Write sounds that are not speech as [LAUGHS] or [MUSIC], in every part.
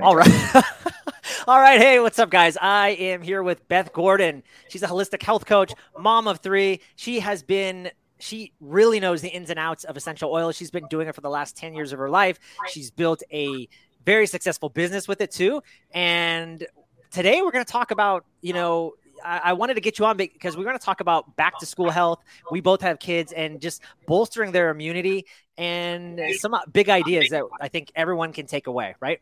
All right. [LAUGHS] All right. Hey, what's up, guys? I am here with Beth Gordon. She's a holistic health coach, mom of three. She has been she really knows the ins and outs of essential oil. She's been doing it for the last 10 years of her life. She's built a very successful business with it too. And today we're going to talk about, you know, I, wanted to get you on because we're going to talk about back to school health. We both have kids and just bolstering their immunity and some big ideas that I think everyone can take away, right?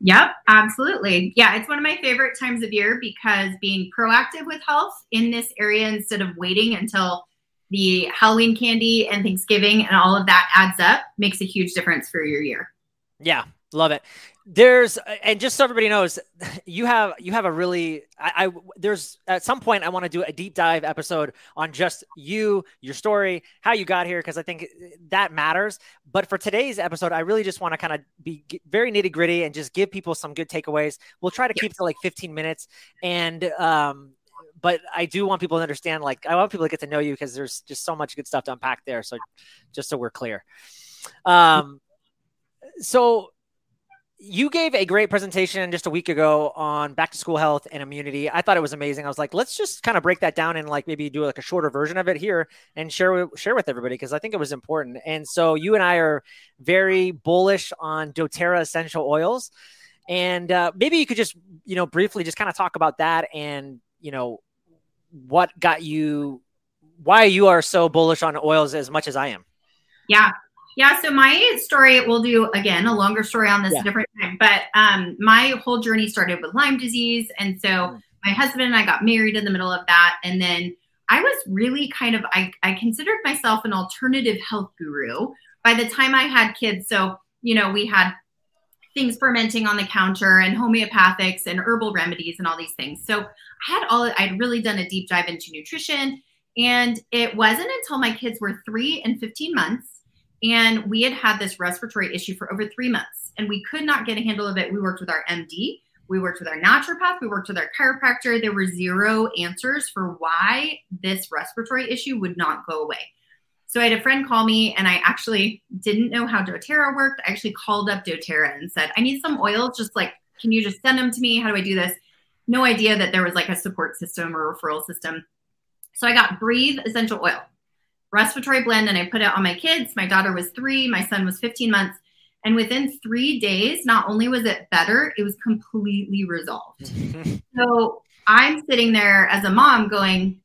Yep, absolutely. Yeah, it's one of my favorite times of year because being proactive with health in this area instead of waiting until the Halloween candy and Thanksgiving and all of that adds up makes a huge difference for your year. Yeah, love it there's and just so everybody knows you have you have a really I, I, there's at some point i want to do a deep dive episode on just you your story how you got here because i think that matters but for today's episode i really just want to kind of be very nitty gritty and just give people some good takeaways we'll try to keep it to like 15 minutes and um but I do want people to understand, like, I want people to get to know you because there's just so much good stuff to unpack there. So, just so we're clear. Um, so you gave a great presentation just a week ago on back to school health and immunity. I thought it was amazing. I was like, let's just kind of break that down and like maybe do like a shorter version of it here and share share with everybody because I think it was important. And so you and I are very bullish on DoTerra essential oils, and uh, maybe you could just you know briefly just kind of talk about that and you know what got you why you are so bullish on oils as much as I am. Yeah, yeah, so my story, we'll do again a longer story on this yeah. different time, but um, my whole journey started with Lyme disease. And so mm. my husband and I got married in the middle of that. And then I was really kind of, I, I considered myself an alternative health guru by the time I had kids. So, you know, we had things fermenting on the counter and homeopathics and herbal remedies and all these things. So I had all, I'd really done a deep dive into nutrition. And it wasn't until my kids were three and 15 months and we had had this respiratory issue for over three months and we could not get a handle of it. We worked with our MD, we worked with our naturopath, we worked with our chiropractor. There were zero answers for why this respiratory issue would not go away. So I had a friend call me and I actually didn't know how doTERRA worked. I actually called up doTERRA and said, I need some oils. Just like, can you just send them to me? How do I do this? No idea that there was like a support system or referral system. So I got Breathe Essential Oil respiratory blend and I put it on my kids. My daughter was three, my son was 15 months. And within three days, not only was it better, it was completely resolved. [LAUGHS] so I'm sitting there as a mom going,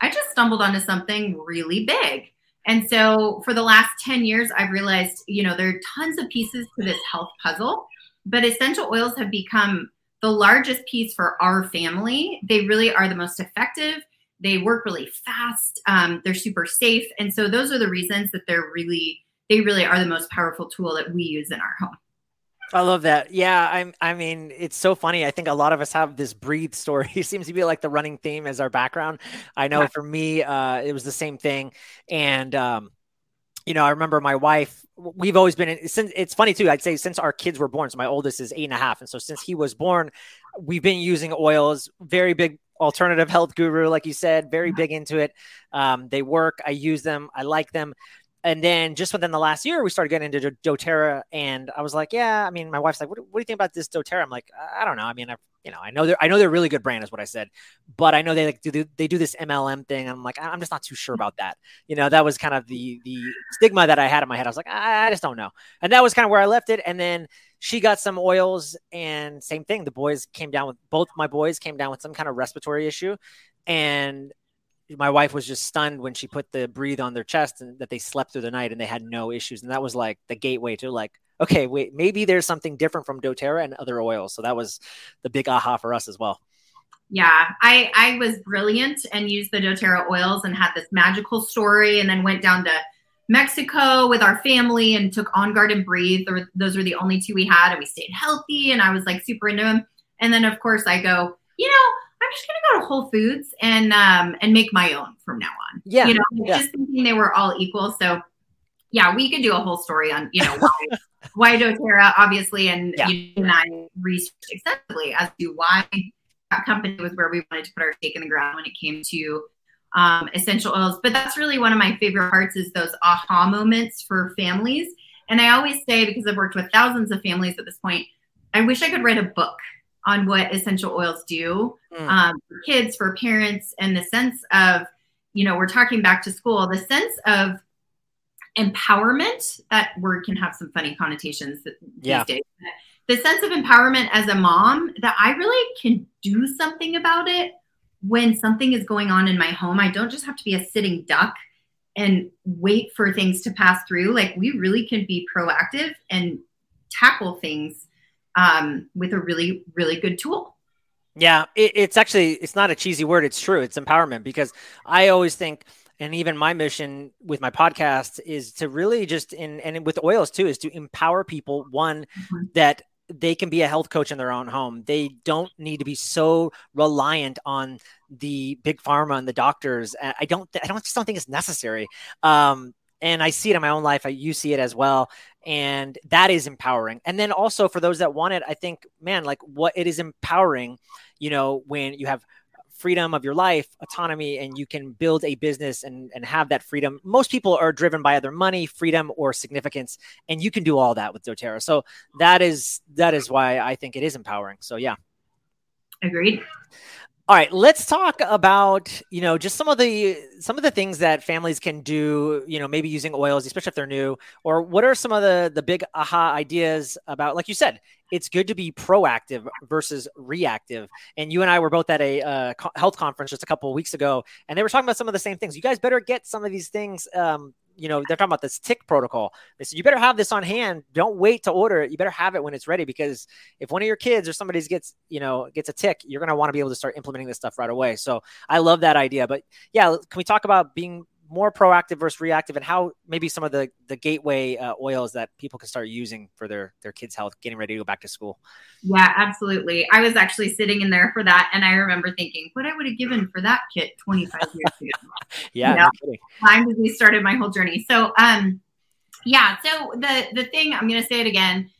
I just stumbled onto something really big. And so for the last 10 years, I've realized, you know, there are tons of pieces to this health puzzle, but essential oils have become the largest piece for our family. They really are the most effective they work really fast. Um, they're super safe, and so those are the reasons that they're really they really are the most powerful tool that we use in our home. I love that. Yeah, I'm. I mean, it's so funny. I think a lot of us have this breathe story. [LAUGHS] It seems to be like the running theme as our background. I know yeah. for me, uh, it was the same thing, and um, you know, I remember my wife. We've always been in, since. It's funny too. I'd say since our kids were born. So my oldest is eight and a half, and so since he was born, we've been using oils. Very big alternative health guru, like you said, very big into it. Um, they work. I use them. I like them. And then just within the last year, we started getting into DoTerra, and I was like, "Yeah." I mean, my wife's like, "What, what do you think about this DoTerra?" I'm like, "I don't know. I mean, I, you know, I know they're, I know they're a really good brand, is what I said, but I know they like do they do this MLM thing. I'm like, I'm just not too sure about that. You know, that was kind of the the stigma that I had in my head. I was like, I, I just don't know, and that was kind of where I left it. And then she got some oils and same thing. The boys came down with both my boys came down with some kind of respiratory issue. And my wife was just stunned when she put the breathe on their chest and that they slept through the night and they had no issues. And that was like the gateway to like, okay, wait, maybe there's something different from doTERRA and other oils. So that was the big aha for us as well. Yeah, I I was brilliant and used the doTERRA oils and had this magical story and then went down to Mexico with our family and took On Guard and Breathe. Those were the only two we had, and we stayed healthy. And I was like super into them. And then of course I go, you know, I'm just gonna go to Whole Foods and um and make my own from now on. Yeah, you know, yeah. just thinking they were all equal. So yeah, we could do a whole story on you know why [LAUGHS] why DoTerra, obviously, and yeah. you and I researched extensively as to why that company was where we wanted to put our stake in the ground when it came to um, essential oils. But that's really one of my favorite parts is those aha moments for families. And I always say, because I've worked with thousands of families at this point, I wish I could write a book on what essential oils do mm. um, for kids, for parents, and the sense of, you know, we're talking back to school, the sense of empowerment. That word can have some funny connotations these yeah. days. The sense of empowerment as a mom that I really can do something about it when something is going on in my home. I don't just have to be a sitting duck and wait for things to pass through. Like we really can be proactive and tackle things um, with a really, really good tool. Yeah, it, it's actually it's not a cheesy word. It's true. It's empowerment because I always think, and even my mission with my podcast is to really just in and with oils too is to empower people. One mm-hmm. that they can be a health coach in their own home. They don't need to be so reliant on the big pharma and the doctors. I don't. I don't just don't think it's necessary. Um, and I see it in my own life. I you see it as well, and that is empowering. And then also for those that want it, I think, man, like what it is empowering. You know, when you have freedom of your life, autonomy, and you can build a business and, and have that freedom. Most people are driven by either money, freedom, or significance, and you can do all that with doTERRA. So that is that is why I think it is empowering. So yeah. Agreed. All right, let's talk about you know just some of the some of the things that families can do. You know, maybe using oils, especially if they're new, or what are some of the the big aha ideas about? Like you said, it's good to be proactive versus reactive. And you and I were both at a uh, health conference just a couple of weeks ago, and they were talking about some of the same things. You guys better get some of these things um, you know, they're talking about this tick protocol. They said you better have this on hand. Don't wait to order it. You better have it when it's ready because if one of your kids or somebody gets, you know, gets a tick, you're gonna want to be able to start implementing this stuff right away. So I love that idea. But yeah, can we talk about being more proactive versus reactive and how maybe some of the the gateway uh, oils that people can start using for their their kids health getting ready to go back to school. Yeah absolutely. I was actually sitting in there for that and i remember thinking what i would have given for that kit 25 years ago? [LAUGHS] Yeah you know, time as we started my whole journey. So um yeah so the the thing i'm going to say it again.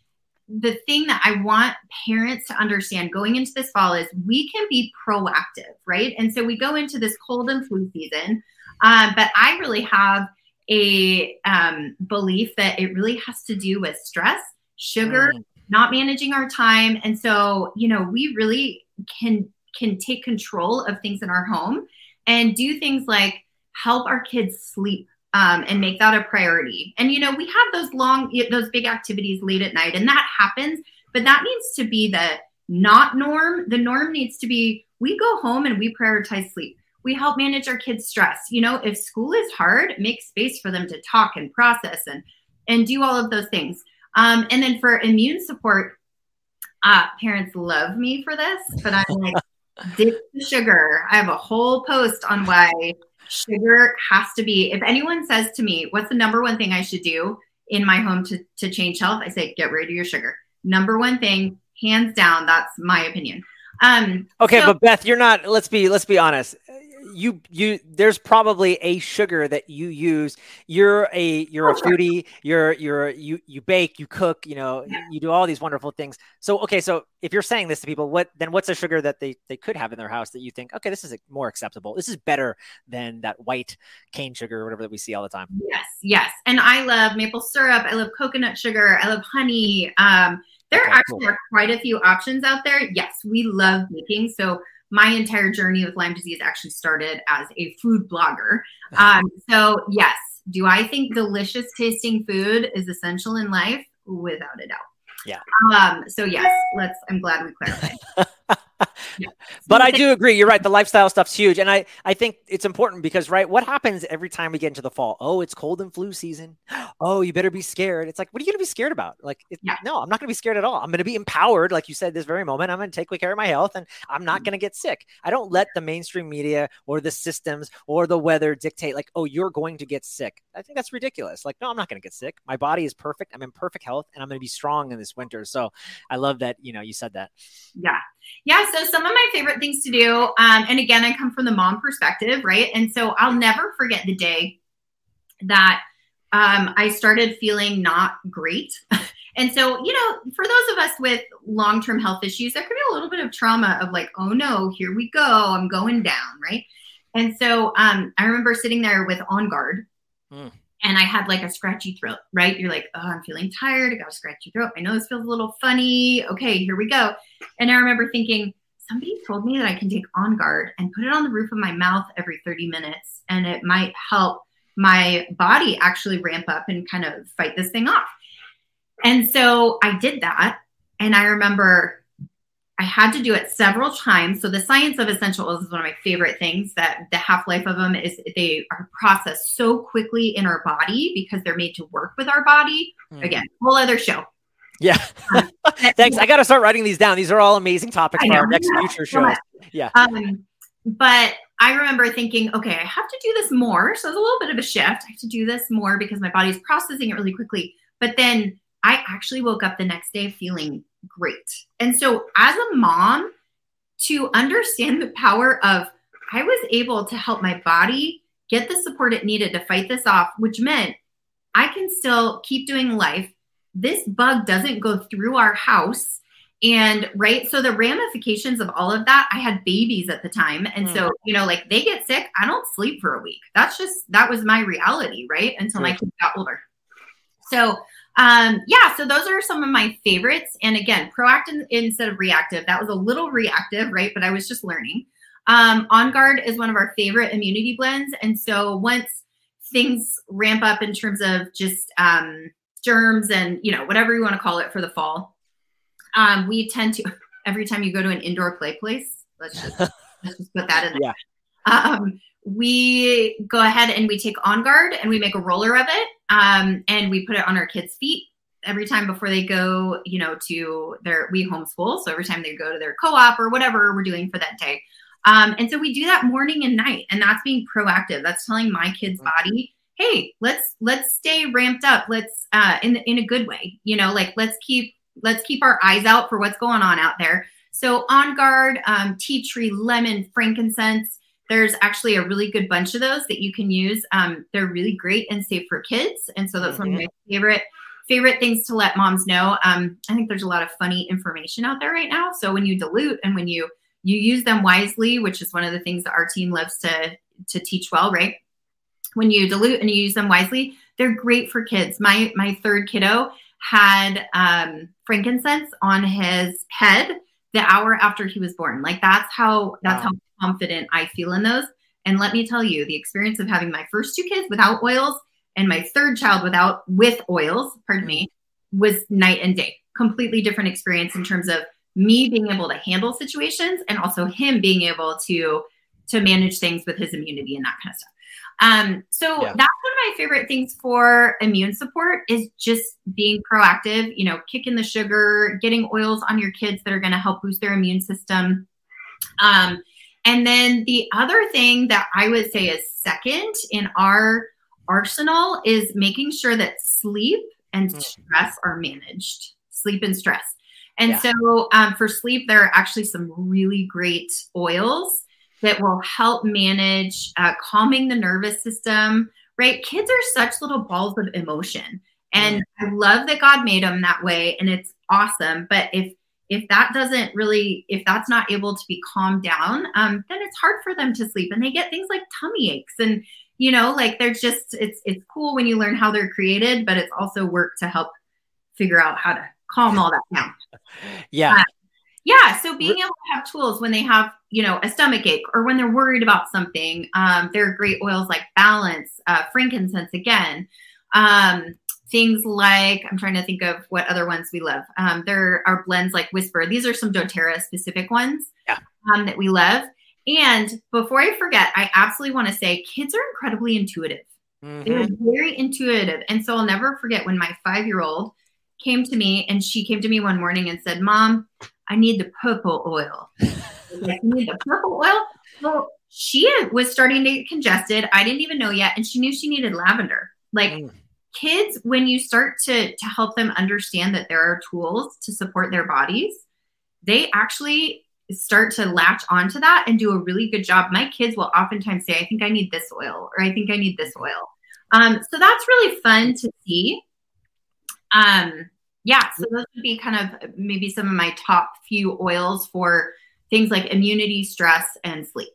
The thing that I want parents to understand going into this fall is we can be proactive, right? And so we go into this cold and flu season. Um, but I really have a um, belief that it really has to do with stress, sugar, mm. not managing our time, and so you know we really can can take control of things in our home and do things like help our kids sleep um, and make that a priority. And you know we have those long those big activities late at night, and that happens, but that needs to be the not norm. The norm needs to be we go home and we prioritize sleep we help manage our kids' stress. You know, if school is hard, make space for them to talk and process and and do all of those things. Um, and then for immune support, uh, parents love me for this, but I'm like, [LAUGHS] ditch the sugar. I have a whole post on why sugar has to be. If anyone says to me, "What's the number one thing I should do in my home to to change health?" I say, "Get rid of your sugar." Number one thing, hands down. That's my opinion. Um, okay, so- but Beth, you're not. Let's be let's be honest you you there's probably a sugar that you use. You're a you're a foodie. You're you're you you bake you cook you know you do all these wonderful things. So okay so if you're saying this to people what then what's a sugar that they they could have in their house that you think okay this is more acceptable. This is better than that white cane sugar or whatever that we see all the time? Yes yes. And i love maple syrup. I love coconut sugar. I love honey. Um there okay, actually cool. are quite a few options out there. Yes we love baking. So my entire journey with Lyme disease actually started as a food blogger. [LAUGHS] Um, so, yes, do I think delicious tasting food is essential in life? Without a doubt. Yeah. Um, so yes, let's I'm glad we clarified. [LAUGHS] [LAUGHS] But I do agree. You're right. The lifestyle stuff's huge. And I, I think it's important because, right, what happens every time we get into the fall? Oh, it's cold and flu season. [GASPS] Oh, you better be scared. It's like, what are you going to be scared about? Like, it, yeah. no, I'm not going to be scared at all. I'm going to be empowered, like you said, this very moment. I'm going to take care of my health and I'm not mm-hmm. going to get sick. I don't let the mainstream media or the systems or the weather dictate, like, oh, you're going to get sick. I think that's ridiculous. Like, no, I'm not going to get sick. My body is perfect. I'm in perfect health and I'm going to be strong in this winter. So I love that, you know, you said that. Yeah. Yeah. So some of my favorite things to do, um, and again, I come from the mom perspective, right? And so I'll never forget the day that um, I started feeling not great. [LAUGHS] and so, you know, for those of us with long term health issues, there could be a little bit of trauma of like, oh no, here we go, I'm going down, right? And so um, I remember sitting there with On Guard. Mm. and I had like a scratchy throat, right? You're like, oh, I'm feeling tired. I got a scratchy throat. I know this feels a little funny. Okay, here we go. And I remember thinking, somebody told me that I can take On Guard and put it on the roof of my mouth every 30 minutes, and it might help my body actually ramp up and kind of fight this thing off. And so I did that. And I remember I had to do it several times. So the science of essential oils is one of my favorite things that the half life of them is they are processed so quickly in our body because they're made to work with our body. Mm. Again, whole other show. Yeah. [LAUGHS] Thanks. I got to start writing these down. These are all amazing topics for our next future show. Yeah. Um, but I remember thinking, okay, I have to do this more. So it's a little bit of a shift. I have to do this more because my body's processing it really quickly. But then I actually woke up the next day feeling great. And so, as a mom, to understand the power of, I was able to help my body get the support it needed to fight this off, which meant I can still keep doing life. This bug doesn't go through our house. And right, so the ramifications of all of that, I had babies at the time. And mm. so, you know, like they get sick, I don't sleep for a week. That's just, that was my reality, right? Until my kids got older. So um, yeah, so those are some of my favorites. And again, proactive instead of reactive. That was a little reactive, right? But I was just learning. Um, On Guard is one of our favorite immunity blends. And so once things ramp up in terms of just um, germs and, you know, whatever you want to call it for the fall, um, we tend to, [LAUGHS] every time you go to an indoor play place, let's just, [LAUGHS] let's just put that in there. Yeah. Um, we go ahead and we take on guard and we make a roller of it um, and we put it on our kids feet every time before they go you know to their we homeschool so every time they go to their co-op or whatever we're doing for that day um, and so we do that morning and night and that's being proactive that's telling my kids body hey let's let's stay ramped up let's uh, in the, in a good way you know like let's keep let's keep our eyes out for what's going on out there so on guard um, tea tree lemon frankincense there's actually a really good bunch of those that you can use. Um, they're really great and safe for kids, and so that's mm-hmm. one of my favorite favorite things to let moms know. Um, I think there's a lot of funny information out there right now. So when you dilute and when you you use them wisely, which is one of the things that our team loves to to teach well, right? When you dilute and you use them wisely, they're great for kids. My my third kiddo had um, frankincense on his head the hour after he was born. Like that's how that's wow. how confident I feel in those. And let me tell you, the experience of having my first two kids without oils and my third child without with oils, pardon me, was night and day. Completely different experience in terms of me being able to handle situations and also him being able to to manage things with his immunity and that kind of stuff. Um, so yeah. that's one of my favorite things for immune support is just being proactive, you know, kicking the sugar, getting oils on your kids that are going to help boost their immune system. Um, and then the other thing that I would say is second in our arsenal is making sure that sleep and mm. stress are managed. Sleep and stress. And yeah. so um, for sleep, there are actually some really great oils that will help manage uh, calming the nervous system, right? Kids are such little balls of emotion. And. I love that God made them that way. And it's awesome. But if if that doesn't really if that's not able to be calmed down um, then it's hard for them to sleep and they get things like tummy aches and you know like they're just it's it's cool when you learn how they're created but it's also work to help figure out how to calm all that down [LAUGHS] yeah uh, yeah so being able to have tools when they have you know a stomach ache or when they're worried about something um, there are great oils like balance uh, frankincense again um, things like I'm trying to think of what other ones we love. Um, there are blends like Whisper. These are some DoTerra specific ones yeah. um, that we love. And before I forget, I absolutely want to say kids are incredibly intuitive. Mm-hmm. They're very intuitive. And so I'll never forget when my five year old came to me and she came to me one morning and said, Mom, I need the purple oil. need the purple oil? Well, she was starting to get congested. I didn't even know yet. And she knew she needed lavender. Like, mm kids when you start to to help them understand that there are tools to support their bodies they actually start to latch onto that and do a really good job my kids will oftentimes say i think i need this oil or i think i need this oil um, so that's really fun to see um, yeah so those would be kind of maybe some of my top few oils for things like immunity stress and sleep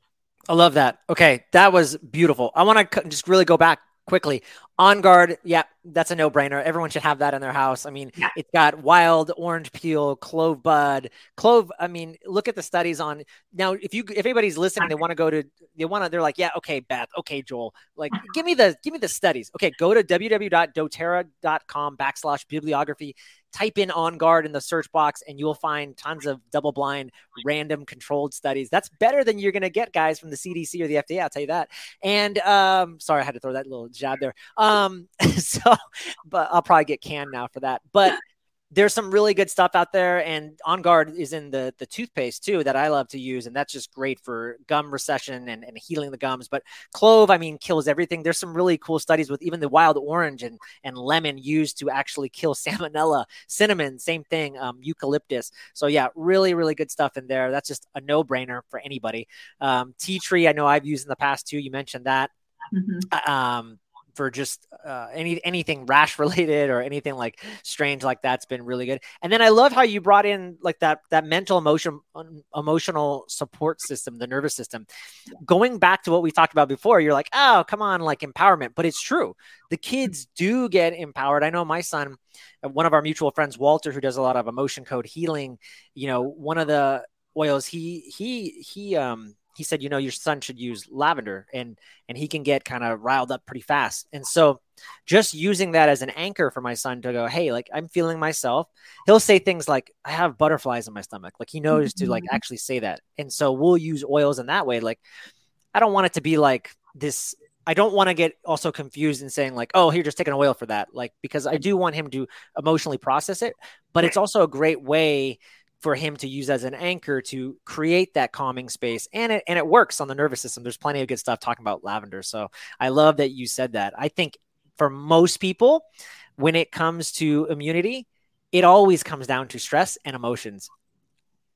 I love that. Okay, that was beautiful. I want to just really go back quickly On guard, yeah, that's a no brainer. Everyone should have that in their house. I mean, yeah. it's got wild orange peel, clove bud, clove. I mean, look at the studies on now. If you if anybody's listening, they want to go to they want to. They're like, yeah, okay, Beth, okay, Joel, like uh-huh. give me the give me the studies. Okay, go to www.doterra.com backslash bibliography type in on guard in the search box and you'll find tons of double blind random controlled studies. That's better than you're going to get guys from the cdc or the fda i'll tell you that. And um sorry i had to throw that little jab there. Um [LAUGHS] so but i'll probably get canned now for that. But there's some really good stuff out there and on guard is in the the toothpaste too that i love to use and that's just great for gum recession and, and healing the gums. But clove i mean kills everything. There's some really cool studies with even the wild orange and and lemon used to actually kill [LAUGHS] salmonella cinnamon same thing um, eucalyptus. So yeah really really good stuff in there. That's just a no-brainer for anybody. Um, tea tree i know i've used in the past too. You mentioned that. Mm-hmm. Uh, um, for just uh, any anything rash [LAUGHS] related or anything like strange like that's been really good. And then I love how you brought in like that that mental emotion emotional support system, the nervous system. Going back to what we talked about before, you're like, oh, come on, like empowerment, but it's true. The kids do get empowered. I know my son, uh, one of our mutual friends, Walter, who does a lot of emotion code healing. You know, one of the oils he he he um he said, you know, your son should use lavender and and he can get kind of riled up pretty fast. And so just using that as an anchor for my son to go, hey, like I'm feeling myself. He'll say things like, I have butterflies in my stomach. Like he knows mm-hmm. to like mm-hmm. actually say that. And so we'll use oils in that way. Like I don't want it to be like this. I don't want to get also confused in saying like, oh, here, just take an oil for that. Like, because I do want him to emotionally process it, but it's also a great way for him to use as an anchor to create that calming space. And it and it works on the nervous system. There's plenty of good stuff talking about lavender. So i love that you said that. I think for most people when it comes to immunity it always comes down to stress and emotions.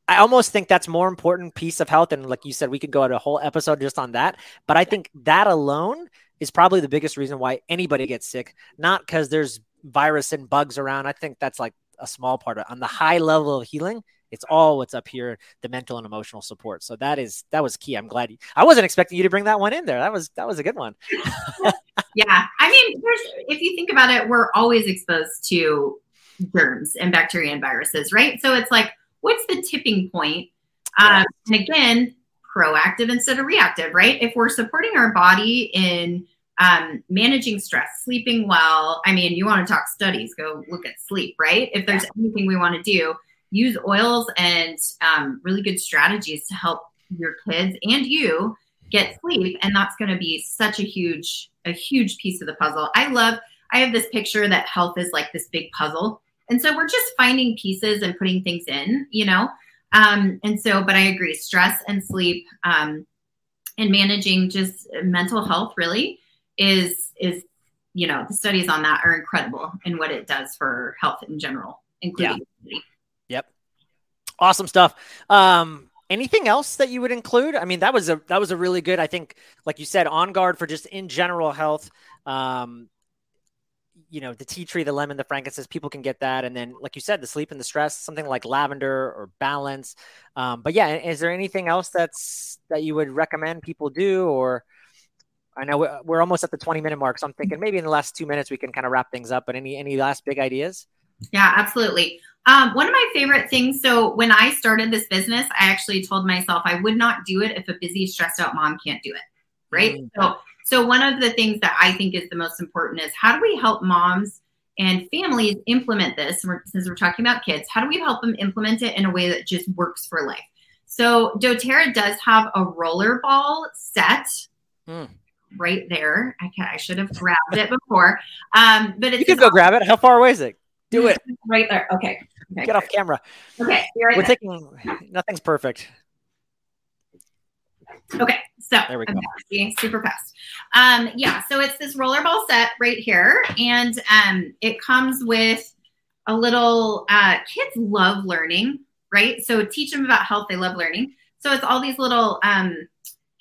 I almost think that's more important piece of health. And like you said we could go at a whole episode just on that. But i think that alone is probably the biggest reason why anybody gets sick. Not because there's virus and bugs around. I think that's like a small part of on the high level of healing it's all what's up here the mental and emotional support. So that is that was key. I'm glad you, i wasn't expecting you to bring that one in there. That was that was a good one. [LAUGHS] Yeah i mean there's if you think about it we're always exposed to germs and bacteria and viruses right? So it's like what's the tipping point? Um, and again proactive instead of reactive right? If we're supporting our body in um, managing stress, sleeping well. I mean, you want to talk studies, go look at sleep, right? If there's anything we want to do, use oils and um, really good strategies to help your kids and you get sleep. And that's going to be such a huge, a huge piece of the puzzle. I love, I have this picture that health is like this big puzzle. And so we're just finding pieces and putting things in, you know? Um, and so, but I agree, stress and sleep um, and managing just mental health really is is you know the studies on that are incredible in what it does for health in general, including yeah. Yep, awesome stuff. Um, anything else that you would include? I mean, that was a that was a really good. I think, like you said, on guard for just in general health. Um, you know, the tea tree, the lemon, the frankincense, people can get that. And then, like you said, the sleep and the stress, something like lavender or balance. Um, but yeah, is there anything else that's that you would recommend people do or? I know we're almost at the 20 minute mark, so I'm thinking maybe in the last two minutes we can kind of wrap things up. But any any last big ideas? Yeah, absolutely. Um, one of my favorite things. So when I started this business, I actually told myself I would not do it if a busy, stressed out mom can't do it. Right. Mm-hmm. So so one of the things that I think is the most important is how do we help moms and families implement this? Since we're talking about kids, how do we help them implement it in a way that just works for life? So doTERRA does have a rollerball set. Mm right there. I, can, I should have grabbed it before. Um, but it's you can go grab it. How far away is it? Do it right there. Okay. okay Get off camera. Okay. Right We're there. taking nothing's perfect. Okay, so there we go. Okay, super fast. Um, yeah, so it's this rollerball set right here, and um, it comes with a little. Uh, kids love learning, right? So teach them about health. They love learning. So it's all these little um,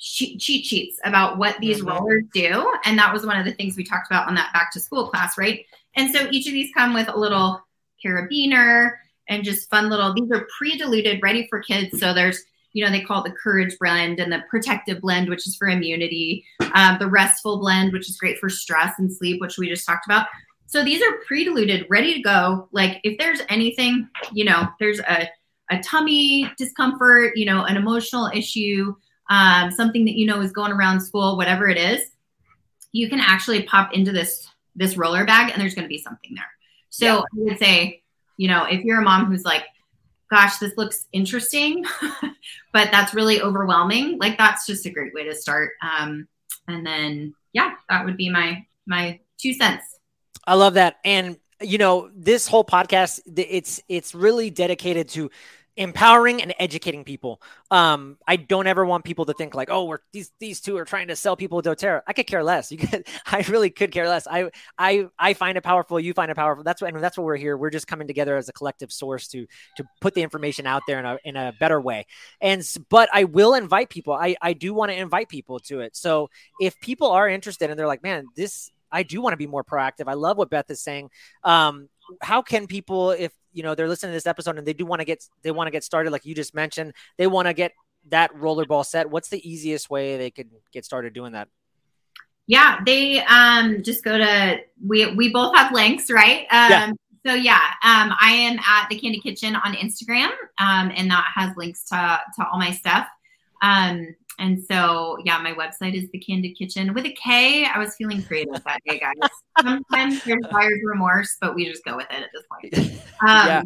cheat sheets about what these mm-hmm. rollers do. And that was one of the things we talked about on that back to school class, right? And so each of these come with a little carabiner and just fun little, these are pre diluted, ready for kids. So there's, you know, they call it the courage blend and the protective blend, which is for immunity, um, the restful blend, which is great for stress and sleep, which we just talked about. So these are pre diluted, ready to go. Like if there's anything, you know, there's a, a tummy discomfort, you know, an emotional issue, um, something that you know is going around school, whatever it is, you can actually pop into this this roller bag and there's going to be something there. So yeah. I would say, you know, if you're a mom who's like, gosh, this looks interesting, [LAUGHS] but that's really overwhelming, like that's just a great way to start. Um, and then, yeah, that would be my my two cents. I love that. And you know, this whole podcast, it's it's really dedicated to empowering and educating people. Um, I don't ever want people to think like, oh, we're these these two are trying to sell people doTERRA. I could care less. [LAUGHS] You could, I really could care less. I I I find it powerful. You find it powerful. That's what that's what we're here. We're just coming together as a collective source to to put the information out there in a in a better way. And but I will invite people. I I do want to invite people to it. So if people are interested and they're like, man, this I do want to be more proactive. I love what Beth is saying. Um, how can people, if you know they're listening to this episode and they do want to get they want to get started like you just mentioned. They want to get that rollerball set. What's the easiest way they could get started doing that? Yeah they um just go to we we both have links right? Um yeah. so yeah um i am at the kandid kitchen on instagram um and that has links to to all my stuff. Um and so, yeah, my website is The Kandid Kitchen with a K. I was feeling creative that day, guys. [LAUGHS] Sometimes there's buyer's remorse, but we just go with it at this point. [LAUGHS] Um, yeah.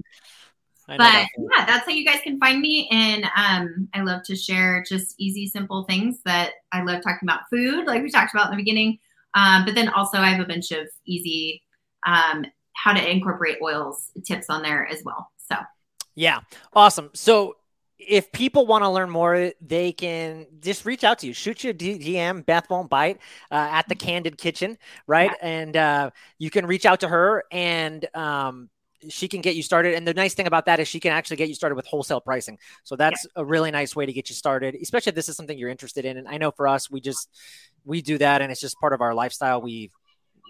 But that yeah, that's how you guys can find me. And um, I love to share just easy, simple things that I love talking about food, like we talked about in the beginning. Um, but then also, I have a bunch of easy um, how to incorporate oils tips on there as well. So, yeah, awesome. So, if people want to learn more, they can just reach out to you. Shoot you a DM. Beth won't bite uh, at the Kandid Kitchen, right? Yeah. And uh, you can reach out to her, and um, she can get you started. And the nice thing about that is she can actually get you started with wholesale pricing. So that's yeah. a really nice way to get you started, especially if this is something you're interested in. And I know for us, we just we do that, and it's just part of our lifestyle. We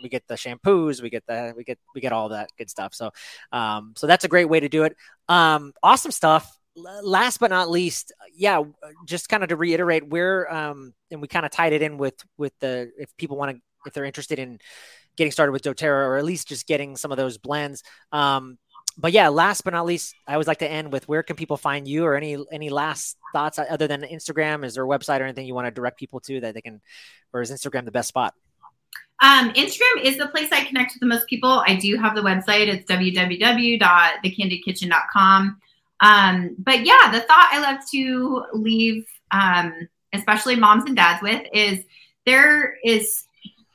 we get the shampoos, we get the we get we get all that good stuff. So um, so that's a great way to do it. Um, awesome stuff last but not least, yeah, just kind of to reiterate, we're um, and we kind of tied it in with with the if people want to if they're interested in getting started with DoTerra or at least just getting some of those blends. Um, but yeah, last but not least, I always like to end with where can people find you or any any last thoughts other than Instagram? Is there a website or anything you want to direct people to that they can, or is Instagram the best spot? Um, Instagram is the place I connect with the most people. I do have the website. It's www.thekandidkitchen.com. Um, but yeah, the thought I love to leave, um, especially moms and dads with is there is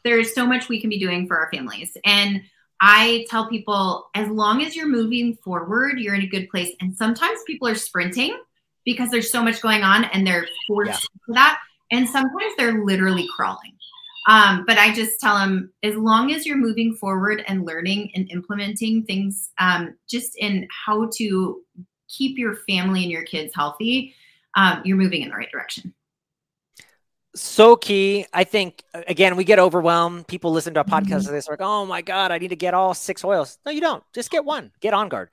there's so much we can be doing for our families. And I tell people as long as you're moving forward, you're in a good place. And sometimes people are sprinting because there's so much going on and they're forced yeah. to that. And sometimes they're literally crawling. Um, but I just tell them as long as you're moving forward and learning and implementing things um, just in how to keep your family and your kids healthy, um, you're moving in the right direction. So key. I think again, we get overwhelmed. People listen to a podcast mm-hmm. this like, oh my God, I need to get all six oils. No, you don't. Just get one. Get on guard.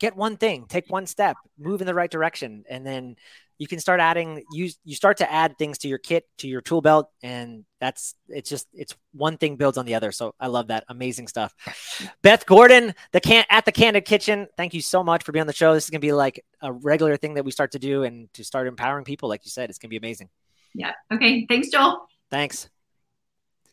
Get one thing. Take one step. Move in the right direction, and then you can start adding you you start to add things to your kit to your tool belt and that's it's just it's one thing builds on the other. So i love that amazing stuff. [LAUGHS] Beth gordon the can at the kandid kitchen thank you so much for being on the show. This is going to be like a regular thing that we start to do and to start empowering people like you said. It's going to be amazing. Yeah. Okay. Thanks joel. Thanks